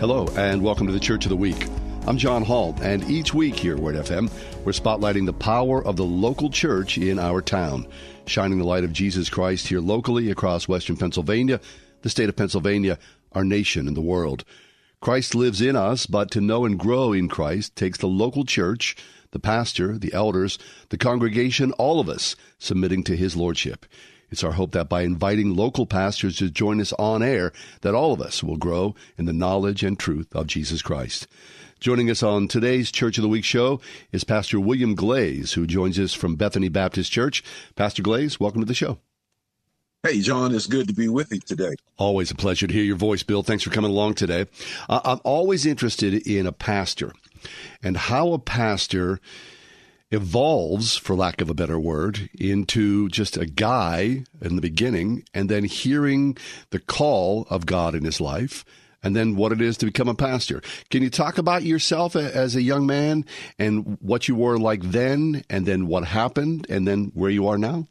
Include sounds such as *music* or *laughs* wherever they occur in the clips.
Hello, and welcome to the Church of the Week. I'm John Hall, and each week here at Word FM, we're spotlighting the power of the local church in our town, shining the light of Jesus Christ here locally across Western Pennsylvania, the state of Pennsylvania, our nation, and the world. Christ lives in us, but to know and grow in Christ takes the local church, the pastor, the elders, the congregation, all of us submitting to his lordship. It's our hope that by inviting local pastors to join us on air, that all of us will grow in the knowledge and truth of Jesus Christ. Joining us on today's Church of the Week show is Pastor William Glaze, who joins us from Bethany Baptist Church. Pastor Glaze, welcome to the show. Hey, John, it's good to be with you today. Always a pleasure to hear your voice, Bill. Thanks for coming along today. Uh, I'm always interested in a pastor and how a pastor evolves, for lack of a better word, into just a guy in the beginning and then hearing the call of God in his life and then what it is to become a pastor. Can you talk about yourself as a young man and what you were like then and then what happened and then where you are now?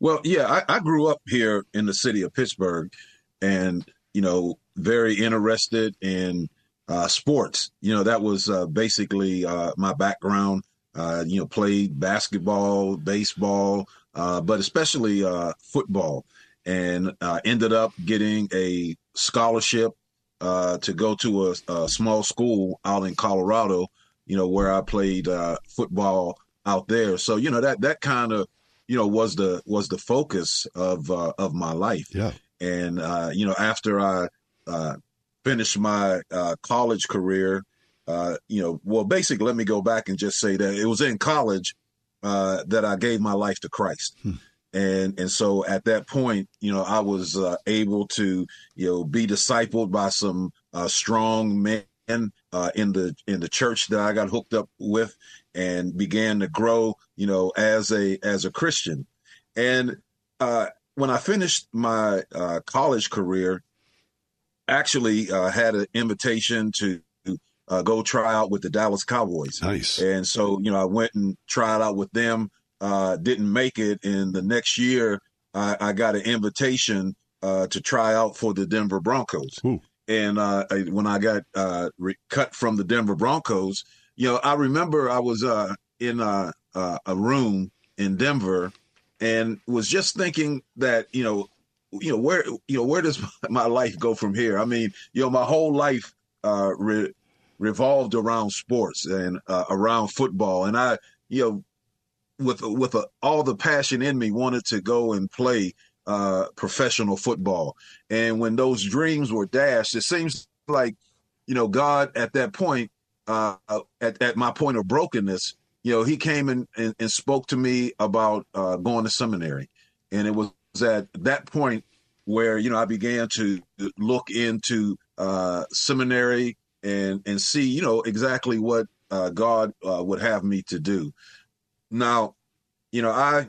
Well, yeah, I, I grew up here in the city of Pittsburgh and, you know, very interested in uh, sports. You know, that was uh, basically uh, my background. Uh, you know, played basketball, baseball, uh, but especially uh, football, and uh, ended up getting a scholarship uh, to go to a, a, small school out in Colorado. You know, where I played uh, football out there. So you know that that kind of you know was the was the focus of of my life. Yeah. And you know, after I finished my college career uh, you know, well, basically, let me go back and just say that it was in college uh, that I gave my life to Christ. Hmm. And and so at that point, you know, I was uh, able to, you know, be discipled by some uh, strong men uh, in the in the church that I got hooked up with, and began to grow, you know, as a as a Christian. And uh, when I finished my uh, college career, actually uh, had an invitation to uh, go try out with the Dallas Cowboys. Nice. And so, you know, I went and tried out with them. Uh, didn't make it. And the next year, I, I got an invitation uh, to try out for the Denver Broncos. Ooh. And uh, I, when I got uh, re- cut from the Denver Broncos, you know, I remember I was uh, in a, a room in Denver and was just thinking that, you know, you know where you know where does *laughs* my life go from here? I mean, you know, my whole life uh, re- revolved around sports and uh, around football. And I, you know, with with a, all the passion in me, wanted to go and play uh, professional football. And when those dreams were dashed, it seems like, you know, God at that point, uh, at, at my point of brokenness, you know, He came and, and, and spoke to me about uh, going to seminary. And it was at that point where, you know, I began to look into uh, seminary and and see you know exactly what uh, God uh, would have me to do. Now, you know, I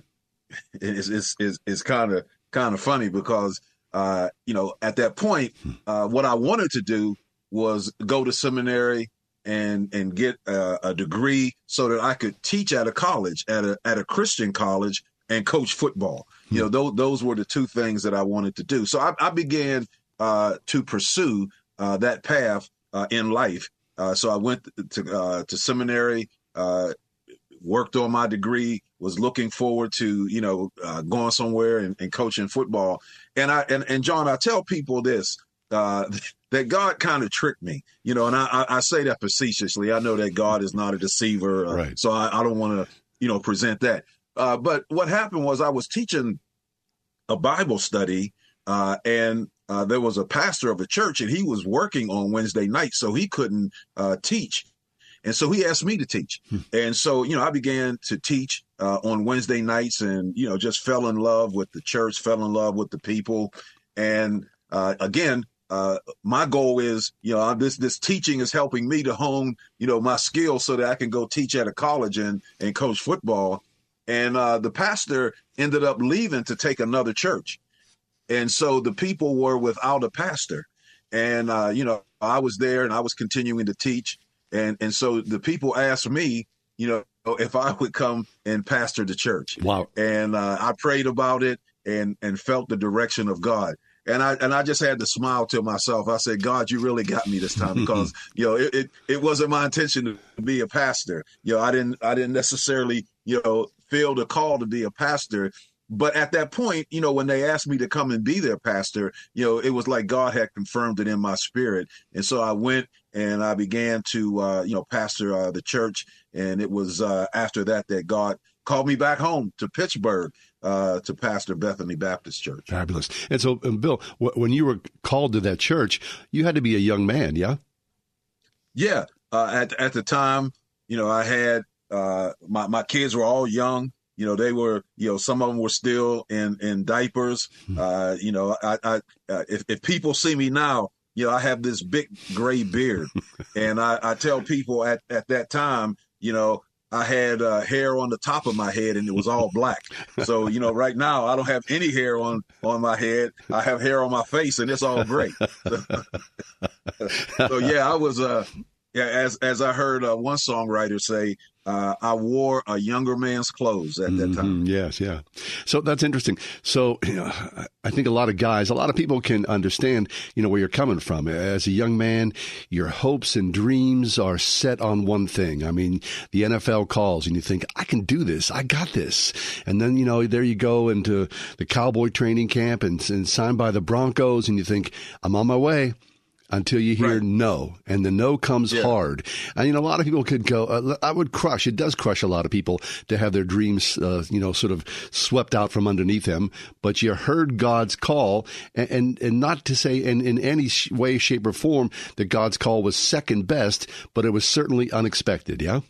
it's it's it's, it's kind of kind of funny because uh, you know at that point, uh, what I wanted to do was go to seminary and and get a, a, degree so that I could teach at a college at a at a Christian college and coach football. You know, those those were the two things that I wanted to do. So I, I began uh, to pursue uh, that path uh, in life. Uh, so I went to uh, to seminary, uh, worked on my degree, was looking forward to you know uh, going somewhere and, and, coaching football. And I and, and John, I tell people this uh, *laughs* that God kind of tricked me, you know, and I, I, say that facetiously. I know that God is not a deceiver, right. so I, I don't want to you know present that. but what happened was I was teaching a Bible study, and uh, there was a pastor of a church and he was working on Wednesday night, so he couldn't uh, teach. And so he asked me to teach. Hmm. And so, you know, I began to teach uh, on Wednesday nights and, you know, just fell in love with the church, fell in love with the people. And uh, again, uh, my goal is, you know, this this teaching is helping me to hone, you know, my skills so that I can go teach at a college and and coach football. And uh, the pastor ended up leaving to take another church, and so the people were without a pastor. And uh, you know, I was there and I was continuing to teach, and and so the people asked me, you know, if I would come and pastor the church. Wow! And uh, I prayed about it and and felt the direction of God. And I and I just had to smile to myself. I said, God, you really got me this time because *laughs* you know it, it, it wasn't my intention to be a pastor. You know, I didn't I didn't necessarily you know feel the call to be a pastor but at that point, you know, when they asked me to come and be their pastor, you know, it was like God had confirmed it in my spirit. And so I went and I began to, uh, you know, pastor uh, the church. And it was uh, after that that God called me back home to Pittsburgh uh, to pastor Bethany Baptist Church. Fabulous. And so, and Bill, w- when you were called to that church, you had to be a young man, yeah? Yeah. Uh, at at the time, you know, I had uh, my my kids were all young. You know, they were, you know, some of them were still in in diapers. Hmm. Uh, you know, I, I uh, if if people see me now, you know, I have this big gray beard, *laughs* and I, I tell people at at that time, you know, I had uh, hair on the top of my head and it was all black. So you know, right now I don't have any hair on on my head. I have hair on my face and it's all gray. *laughs* so yeah, I was uh yeah as as I heard uh, one songwriter say, uh, I wore a younger man's clothes at that time. Mm-hmm. Yes, yeah. So that's interesting. So you know, I think a lot of guys, a lot of people can understand, you know, where you're coming from. As a young man, your hopes and dreams are set on one thing. I mean, the NFL calls and you think, I can do this. I got this. And then, you know, there you go into the cowboy training camp and, and signed by the Broncos and you think, I'm on my way until you hear right. no, and the no comes yeah. hard. And you know, a lot of people could go. Uh, I would crush. It does crush a lot of people to have their dreams, uh, you know, sort of swept out from underneath them. But you heard God's call, and and, and not to say in in any way, shape, or form that God's call was second best, but it was certainly unexpected. Yeah.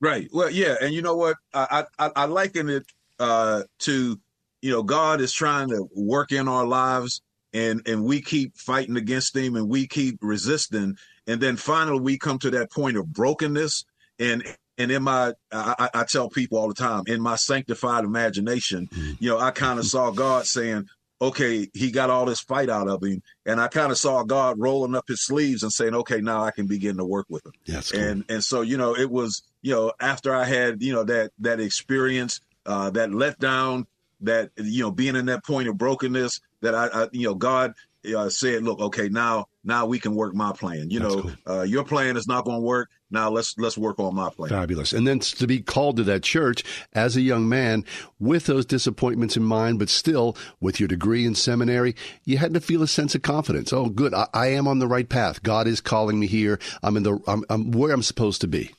Right. Well, yeah, and you know what? I I, I liken it uh, to you know God is trying to work in our lives and and we keep fighting against him and we keep resisting. And then finally we come to that point of brokenness. And and in my I, I tell people all the time in my sanctified imagination mm-hmm. you know i kind of saw god saying okay he got all this fight out of him. And i kind of saw god rolling up his sleeves and saying okay now i can begin to work with him. Yes cool. and and so you know it was you know after i had you know that that experience uh that letdown that you know being in that point of brokenness that I, I you know, God uh, said, look, okay, now now we can work my plan. You That's know, cool. uh, your plan is not going to work. Now let's let's work on my plan. Fabulous. And then to be called to that church as a young man with those disappointments in mind, but still with your degree in seminary, you had to feel a sense of confidence. Oh, good, I, I am on the right path. God is calling me here. I'm in the I'm, I'm where I'm supposed to be.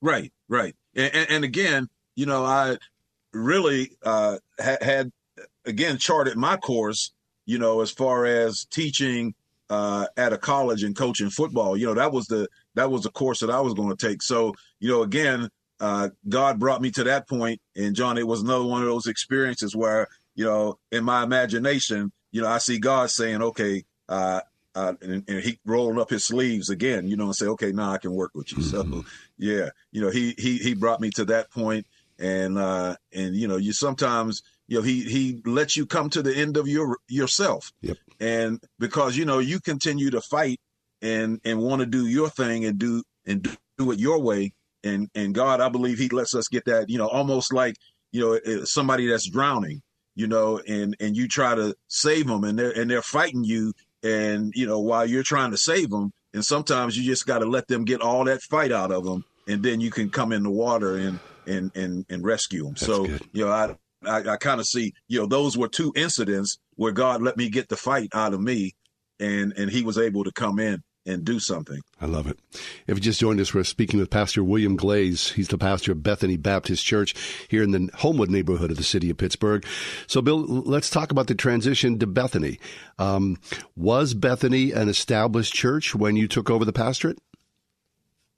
Right, right. And, and, and again, you know, I really uh, ha- had again charted my course, you know, as far as teaching uh, at a college and coaching football. You know, that was the that was the course that I was going to take. So, you know, again, uh, God brought me to that point, and John, it was another one of those experiences where, you know, in my imagination, you know, I see God saying, "Okay," uh, uh, and, and, he rolling up his sleeves again, you know, and say, "Okay, now I can work with you." Mm-hmm. So, yeah, you know, he he he brought me to that point, and uh, and you know, you sometimes you know he he lets you come to the end of your yourself yep. and because you know you continue to fight and and want to do your thing and do and do it your way and and god i believe he lets us get that you know almost like you know eh, somebody that's drowning you know and and you try to save them and they're and they're fighting you and you know while you're trying to save them and sometimes you just got to let them get all that fight out of them and then you can come in the water and and and, and rescue them That's so good. you know i I, I kind of see, you know, those were two incidents where God let me get the fight out of me, and and He was able to come in and do something. I love it. If you just joined us, we're speaking with Pastor William Glaze. He's the pastor of Bethany Baptist Church here in the Homewood neighborhood of the city of Pittsburgh. So, Bill, let's talk about the transition to Bethany. Um, was Bethany an established church when you took over the pastorate?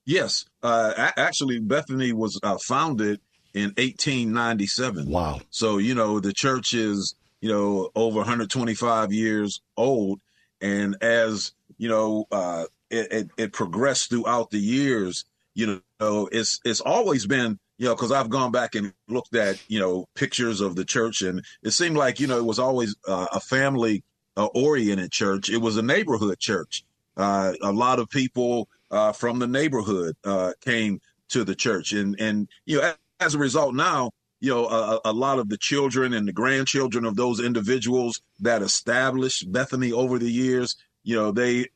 Yes, uh, a- actually, Bethany was uh, founded in 1897. Wow. So you know the church is you know over 125 years old, and as you know, uh, it, it, it progressed throughout the years. You know, it's it's always been you know because I've gone back and looked at you know pictures of the church, and it seemed like you know it was always uh, a family uh, oriented church. It was a neighborhood church. Uh, a lot of people uh, from the neighborhood uh, came to the church, and and you know as a result now you know a, a, lot of the children and the grandchildren of those individuals that established Bethany over the years, you know they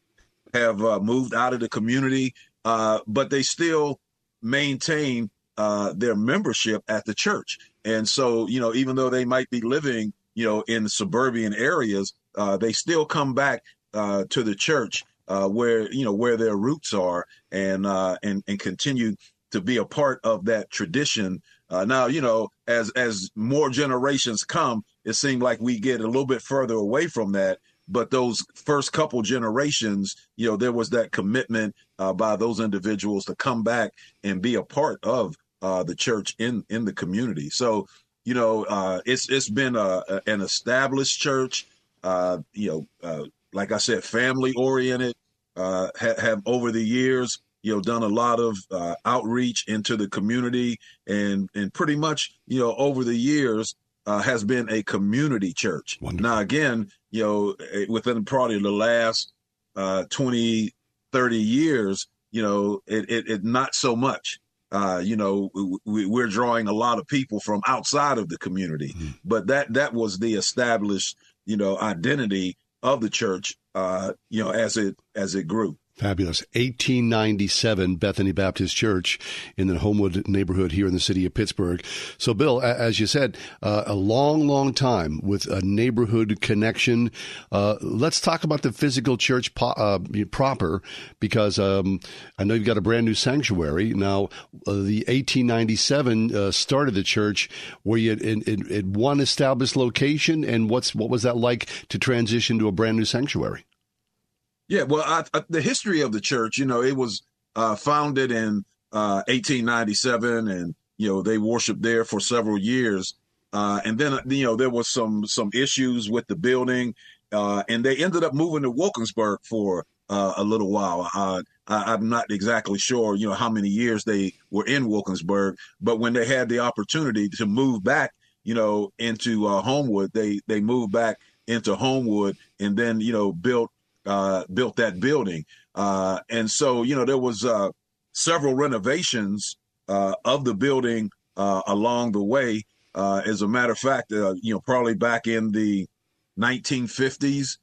have uh, moved out of the community, uh, but they still maintain uh, their membership at the church. And so you know even though they might be living you know in suburban areas, they still come back to the church uh, where you know where their roots are and uh, and and continue to be a part of that tradition. Uh, now you know as as more generations come, it seems like we get a little bit further away from that. But those first couple generations, you know, there was that commitment uh, by those individuals to come back and be a part of uh, the church in in the community. So you know, uh, it's it's been a, a, an established church. Uh, you know like I said, family oriented. Uh, ha- have over the years, you know, done a lot of uh, outreach into the community, and and pretty much, you know, over the years uh, has been a community church. Wonderful. Now, again, you know, eh, within probably the last uh, 20, 30 years, you know, it, it, it not so much. Uh, you know, we, are drawing a lot of people from outside of the community, mm-hmm. but that that was the established, you know, identity of the church, uh, you know, as it as it grew. Fabulous. 1897 Bethany Baptist Church in the Homewood neighborhood here in the city of Pittsburgh. So, Bill, as you said, uh, a long, long time with a neighborhood connection. Uh, let's talk about the physical church po- uh, proper because um, I know you've got a brand new sanctuary. Now, uh, the 1897 uh, started the church where you in one established location, and what's what was that like to transition to a brand new sanctuary? Yeah, well, I, I, the history of the church, you know, it was uh, founded in uh, 1897, and you know they worshipped there for several years, uh, and then you know there was some some issues with the building, uh, and they ended up moving to Wilkinsburg for uh, a little while. Uh, I, am not exactly sure, you know, how many years they were in Wilkinsburg, but when they had the opportunity to move back, you know, into Homewood, they they moved back into Homewood, and then you know built uh, built that building. Uh, and so, you know, there was uh, several renovations uh, of the building uh, along the way. As a matter of fact, you know, probably back in the 1950s,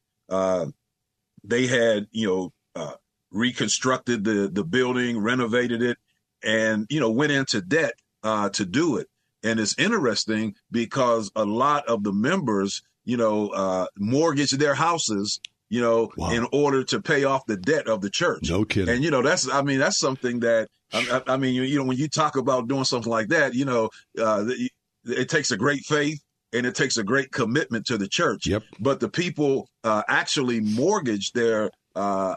they had, you know, reconstructed the the building, renovated it, and you know, went into debt to do it. And it's interesting because a lot of the members, you know, mortgaged their houses you know, wow. in order to pay off the debt of the church. No kidding. And you know, that's I mean, that's something that I, I mean, you, you, know, when you talk about doing something like that, you know, uh, it takes a great faith and it takes a great commitment to the church. Yep. But the people uh, actually mortgage their, uh,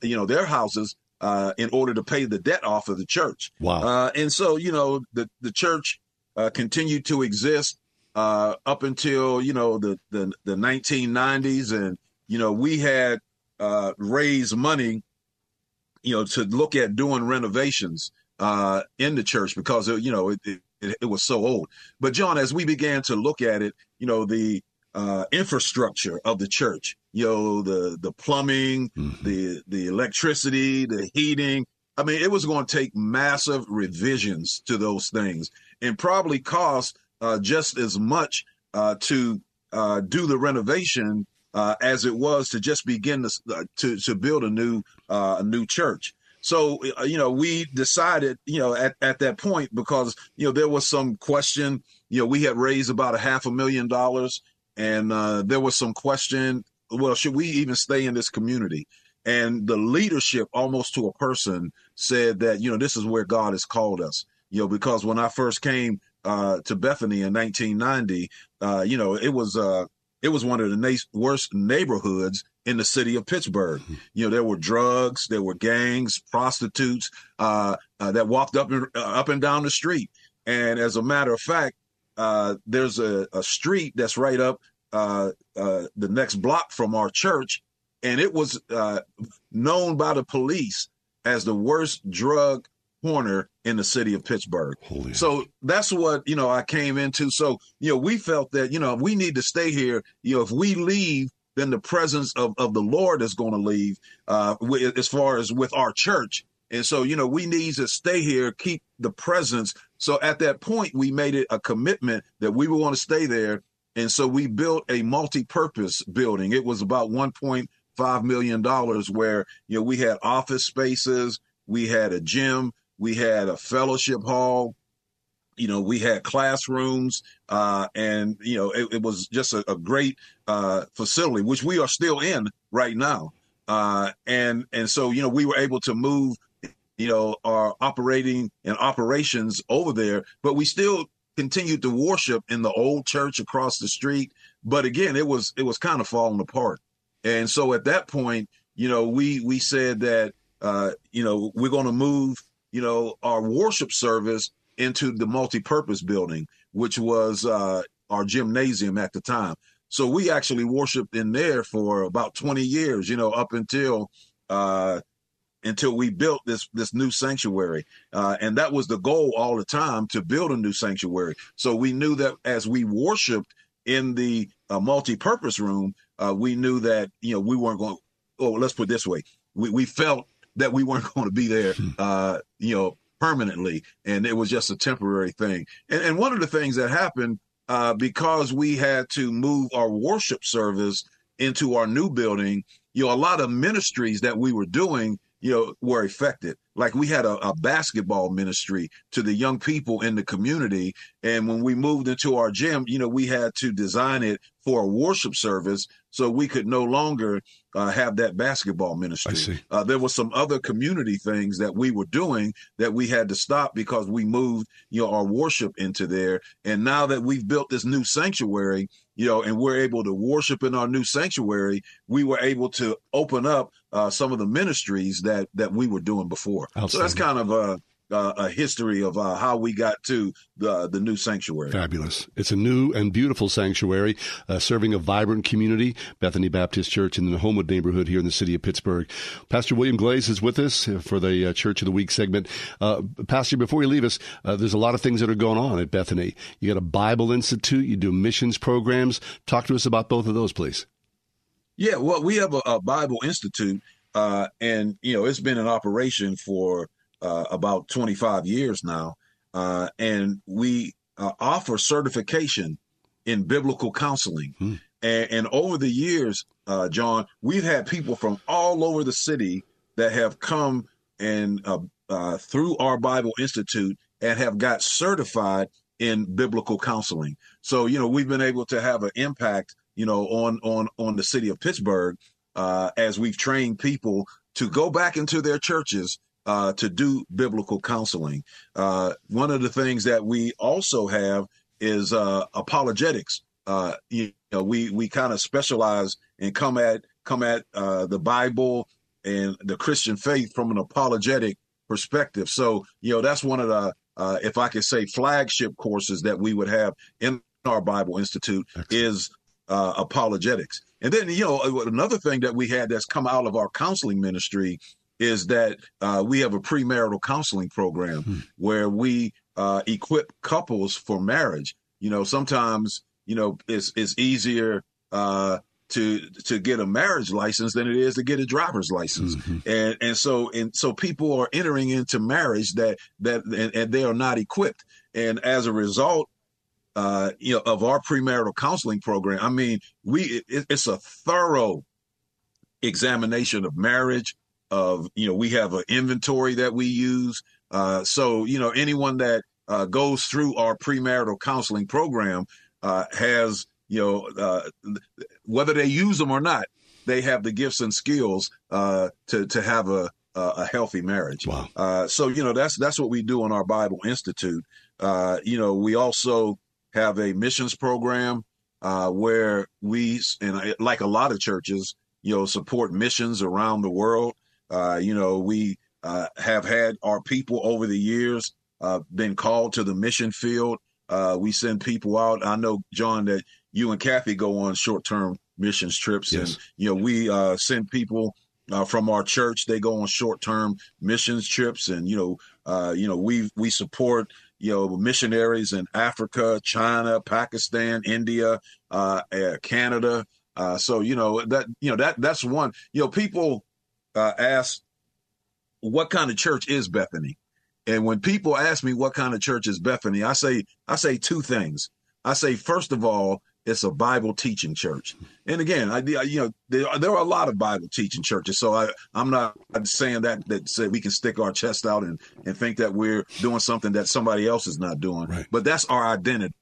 you know, their houses uh, in order to pay the debt off of the church. Wow. Uh, and so, you know, the the church uh, continued to exist up until you know the the, the 1990s and you know, we had uh, raised money, you know, to look at doing renovations uh, in the church because, it, you know, it, it, it, was so old. But, John, as we began to look at it, you know, the uh, infrastructure of the church, you know, the the plumbing, mm-hmm. the the electricity, the heating. I mean, it was going to take massive revisions to those things and probably cost uh, just as much uh, to uh, do the renovation uh, as it was to just begin to uh, to, to build a new uh, a new church. So uh, you know we decided you know at, at that point because you know there was some question you know we had raised about a half a million dollars and uh, there was some question well should we even stay in this community and the leadership almost to a person said that you know this is where God has called us you know because when I first came uh, to Bethany in 1990 you know it was it was one of the na- worst neighborhoods in the city of Pittsburgh. Mm-hmm. You know, there were drugs, there were gangs, prostitutes uh, uh, that walked up and uh, up and down the street. And as a matter of fact, uh, there's a, a, street that's right up uh, uh, the next block from our church, and it was known by the police as the worst drug corner in the city of Pittsburgh. Holy so that's what, you know, I came into. So, you know, we felt that, you know, we need to stay here. You know, if we leave, then the presence of, of the Lord is going to leave uh, as far as with our church. And so, you know, we need to stay here, keep the presence. So at that point, we made it a commitment that we would want to stay there. And so we built a multi-purpose building. It was about $1.5 million where, you know, we had office spaces, we had a gym, we had a fellowship hall. You know, we had classrooms, uh, and you know, it, it was just a, a great uh, facility, which we are still in right now. Uh, and and so you know, we were able to move, you know, our operating and operations over there, but we still continued to worship in the old church across the street. But again, it was it was kind of falling apart. And so at that point, you know, we we said that uh, you know, we're going to move you know, our worship service into the multi-purpose building, which was uh, our gymnasium at the time. So we actually worshiped in there for about 20 years, you know, up until uh, until we built this this new sanctuary, uh, and that was the goal all the time to build a new sanctuary. So we knew that as we worshipped in the uh, multi-purpose room, uh, we knew that you know we weren't going. Oh, let's put it this way: we we felt that we weren't *laughs* going to be there, hmm. uh, you know, permanently, and it was just a temporary thing. And, and one of the things that happened uh, because we had to move our worship service into our new building, you know, a lot of ministries that we were doing, you know, were affected. Like we had a, a, basketball ministry to the young people in the community. And when we moved into our gym, you know, we had to design it for a worship service so we could no longer uh, have that basketball ministry. Uh, there was some other community things that we were doing that we had to stop because we moved, you know, our worship into there. And now that we've built this new sanctuary, you know, and we're able to worship in our new sanctuary, we were able to open up uh, some of the ministries that that we were doing before. So that's kind of a uh, a history of uh, how we got to the the new sanctuary. Fabulous! It's a new and beautiful sanctuary, uh, serving a vibrant community. Bethany Baptist Church in the Homewood neighborhood here in the city of Pittsburgh. Pastor William Glaze is with us for the uh, Church of the Week segment. Uh, Pastor, before you leave us, uh, there's a lot of things that are going on at Bethany. You got a Bible Institute. You do missions programs. Talk to us about both of those, please. Yeah, well, we have a, a Bible Institute, and you know it's been in operation for uh, about 25 years now, uh, and we uh, offer certification in biblical counseling. Hmm. And, and, over the years, uh, John, we've had people from all over the city that have come and uh, uh, through our Bible Institute and have got certified in biblical counseling. So you know we've been able to have an impact, you know, on on on the city of Pittsburgh as we've trained people to go back into their churches uh, to do biblical counseling. Uh, one of the things that we also have is uh, apologetics. Uh, you know, we we kind of specialize and come at come at uh, the Bible and the Christian faith from an apologetic perspective. So, you know, that's one of the, uh, if I could say, flagship courses that we would have in our Bible Institute Excellent. is apologetics. And then, you know, another thing that we had that's come out of our counseling ministry is that uh, we have a premarital counseling program hmm. where we uh, equip couples for marriage. You know, sometimes you know it's it's easier uh, to to get a marriage license than it is to get a driver's license, mm-hmm. and and so and so people are entering into marriage that that and, and they are not equipped, and as a result. Uh, you know, of our premarital counseling program. I mean, we it, it's a thorough examination of marriage, of you know we have an inventory that we use uh, so you know anyone that uh, goes through our premarital counseling program uh, has you know uh, whether they use them or not they have the gifts and skills uh, to to have a a healthy marriage wow. Uh, so you know that's that's what we do on our bible institute you know we also have a missions program where we and like a lot of churches you know, support missions around the world. Uh, you know, we uh, have had our people over the years uh, been called to the mission field. Uh, we send people out. I know, John, that you and Kathy go on short term missions trips, yes. and you know we uh, send people uh, from our church. They go on short term missions trips, and you know, uh, you know, we we support you know missionaries in Africa, China, Pakistan, India, uh, Canada. Uh, so you know that you know that that's one. You know, people uh, ask, "What kind of church is Bethany?" And when people ask me what kind of church is Bethany, I say I say two things. I say first of all, it's a Bible teaching church. And again, I you know there are, there are a lot of Bible teaching churches. So I I'm not saying that that say we can stick our chest out and and think that we're doing something that somebody else is not doing. Right. But that's our identity.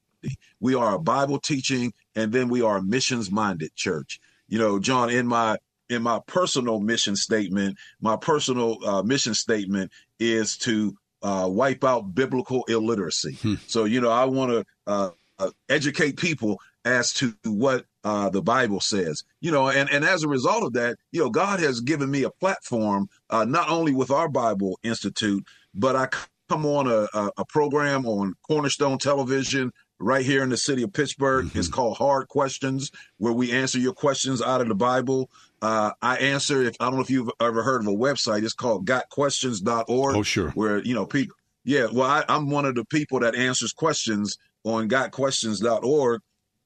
We are a Bible teaching, and then we are a missions minded church. You know, John, in my in my personal mission statement, my personal uh, mission statement is to uh, wipe out biblical illiteracy. Hmm. So, you know, I want to uh, uh, educate people as to what uh, the Bible says. You know, and, and as a result of that, you know, God has given me a platform, uh, not only with our Bible Institute, but I come on a, a, a program on Cornerstone Television right here in the city of Pittsburgh. Mm-hmm. It's called Hard Questions, where we answer your questions out of the Bible. Uh, I answer if I don't know if you've ever heard of a website. It's called gotquestions.org. Oh, sure. Where you know people. Yeah, well, I, I'm one of the people that answers questions on gotquestions.org.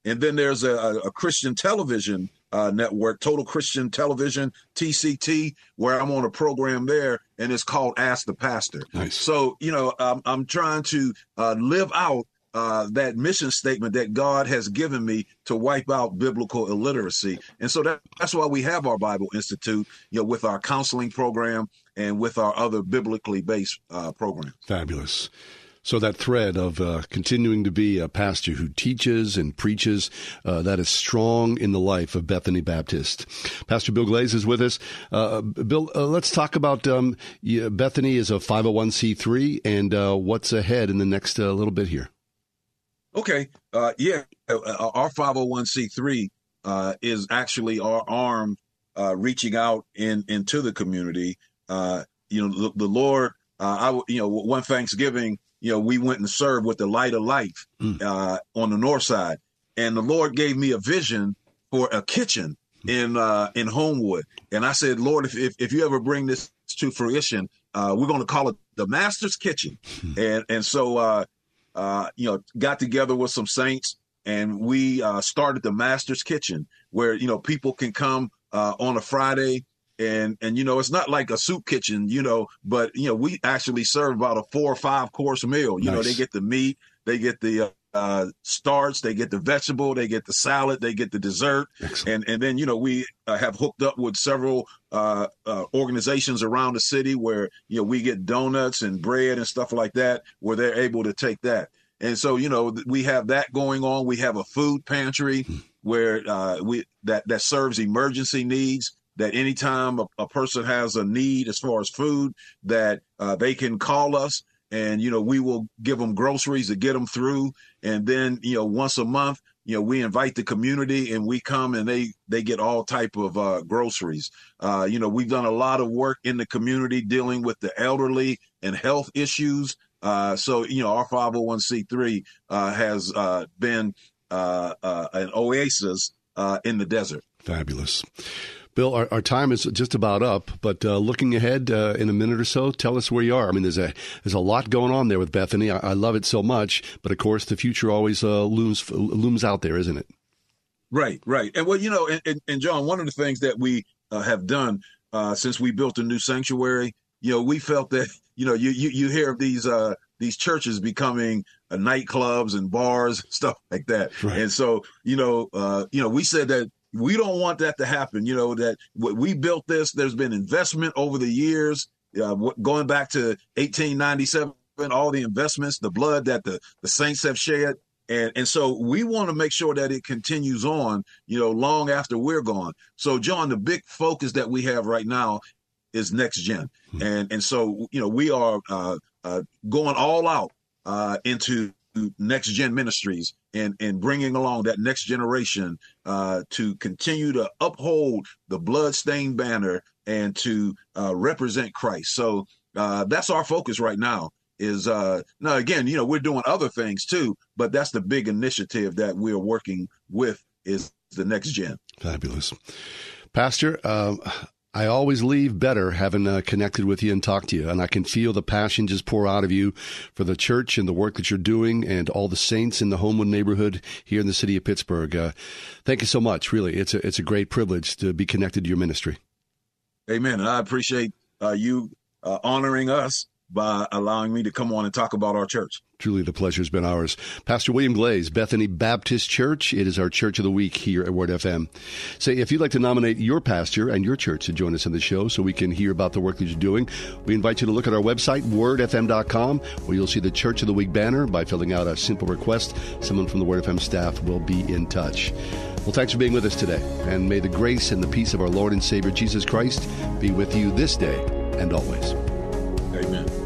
And then there's a, a Christian television uh, network, Total Christian Television, TCT, where I'm on a program there, and it's called Ask the Pastor. Nice. So, you know, I'm, I'm trying to uh, live out uh, that mission statement that God has given me to wipe out biblical illiteracy. And so that, that's why we have our Bible Institute, you know, with our counseling program and with our other biblically based uh, programs. Fabulous. So that thread of uh, continuing to be a pastor who teaches and preaches, uh, that is strong in the life of Bethany Baptist. Pastor Bill Glaze is with us. Uh, Bill, uh, let's talk about um, Bethany is a 501c3 and uh, what's ahead in the next uh, little bit here. Okay. Uh, yeah. Uh, uh our 501c3 uh, is actually our arm uh, reaching out in into the community. Uh, you know, the, the Lord. I you know one Thanksgiving, you know, we went and served with the Light of Life mm. on the north side, and the Lord gave me a vision for a kitchen in in Homewood, and I said, Lord, if if, if you ever bring this to fruition, we're going to call it the Master's Kitchen, mm. and and so uh, you know, got together with some saints and we uh, started the Master's Kitchen where, you know, people can come uh, on a Friday and and you know it's not like a soup kitchen you know but you know we actually serve about a four or five course meal you nice. know they get the meat they get the uh, uh, starch, they get the vegetable, they get the salad, they get the dessert, Excellent. and and then you know we uh, have hooked up with several uh, uh, organizations around the city where you know we get donuts and bread and stuff like that, where they're able to take that. And so you know we have that going on. We have a food pantry hmm. where uh, we that that serves emergency needs that anytime a, a, person has a need as far as food that uh, they can call us and you know we will give them groceries to get them through. And then you know once a month you know we invite the community and we come and they they get all type of uh, groceries. Uh, you know we've done a lot of work in the community dealing with the elderly and health issues. Uh, so you know our 501c3 uh, has uh, been uh, an oasis in the desert. Fabulous Bill, our, our time is just about up, but uh, looking ahead uh, in a minute or so, tell us where you are. I mean, there's a there's a lot going on there with Bethany. I, I love it so much, but of course, the future always uh, looms looms out there, isn't it? Right, right, and well, you know, and, and, John, one of the things that we uh, have done uh, since we built a new sanctuary, you know, we felt that you know, you you, you hear of these uh, these churches becoming nightclubs and bars, *laughs* stuff like that, right. and so you know, you know, we said that we don't want that to happen. You know that we built this. There's been investment over the years, uh, going back to 1897. All the investments, the blood that the the saints have shed, and and so we want to make sure that it continues on. You know, long after we're gone. So, John, the big focus that we have right now is next gen, hmm. and and so you know we are uh, uh, going all out uh, into Next Gen Ministries and and bringing along that next generation uh, to continue to uphold the bloodstained banner and to uh, represent Christ. So uh, that's our focus right now. Is uh, now again, you know, we're doing other things too, but that's the big initiative that we're working with is the next gen. Fabulous, Pastor. Um, I always leave better having uh, connected with you and talked to you. And I can feel the passion just pour out of you for the church and the work that you're doing and all the saints in the Homewood neighborhood here in the city of Pittsburgh. Uh, thank you so much. Really, it's a, it's a great privilege to be connected to your ministry. Amen. And I appreciate uh, you uh, honoring us by allowing me to come on and talk about our church. Truly, the pleasure has been ours. Pastor William Glaze, Bethany Baptist Church. It is our church of the week here at Word FM. Say, if you'd like to nominate your pastor and your church to join us in the show so we can hear about the work that you're doing, we invite you to look at our website, wordfm.com, where you'll see the Church of the Week banner. By filling out a simple request, someone from the Word FM staff will be in touch. Well, thanks for being with us today, and may the grace and the peace of our Lord and Savior Jesus Christ be with you this day and always. Amen.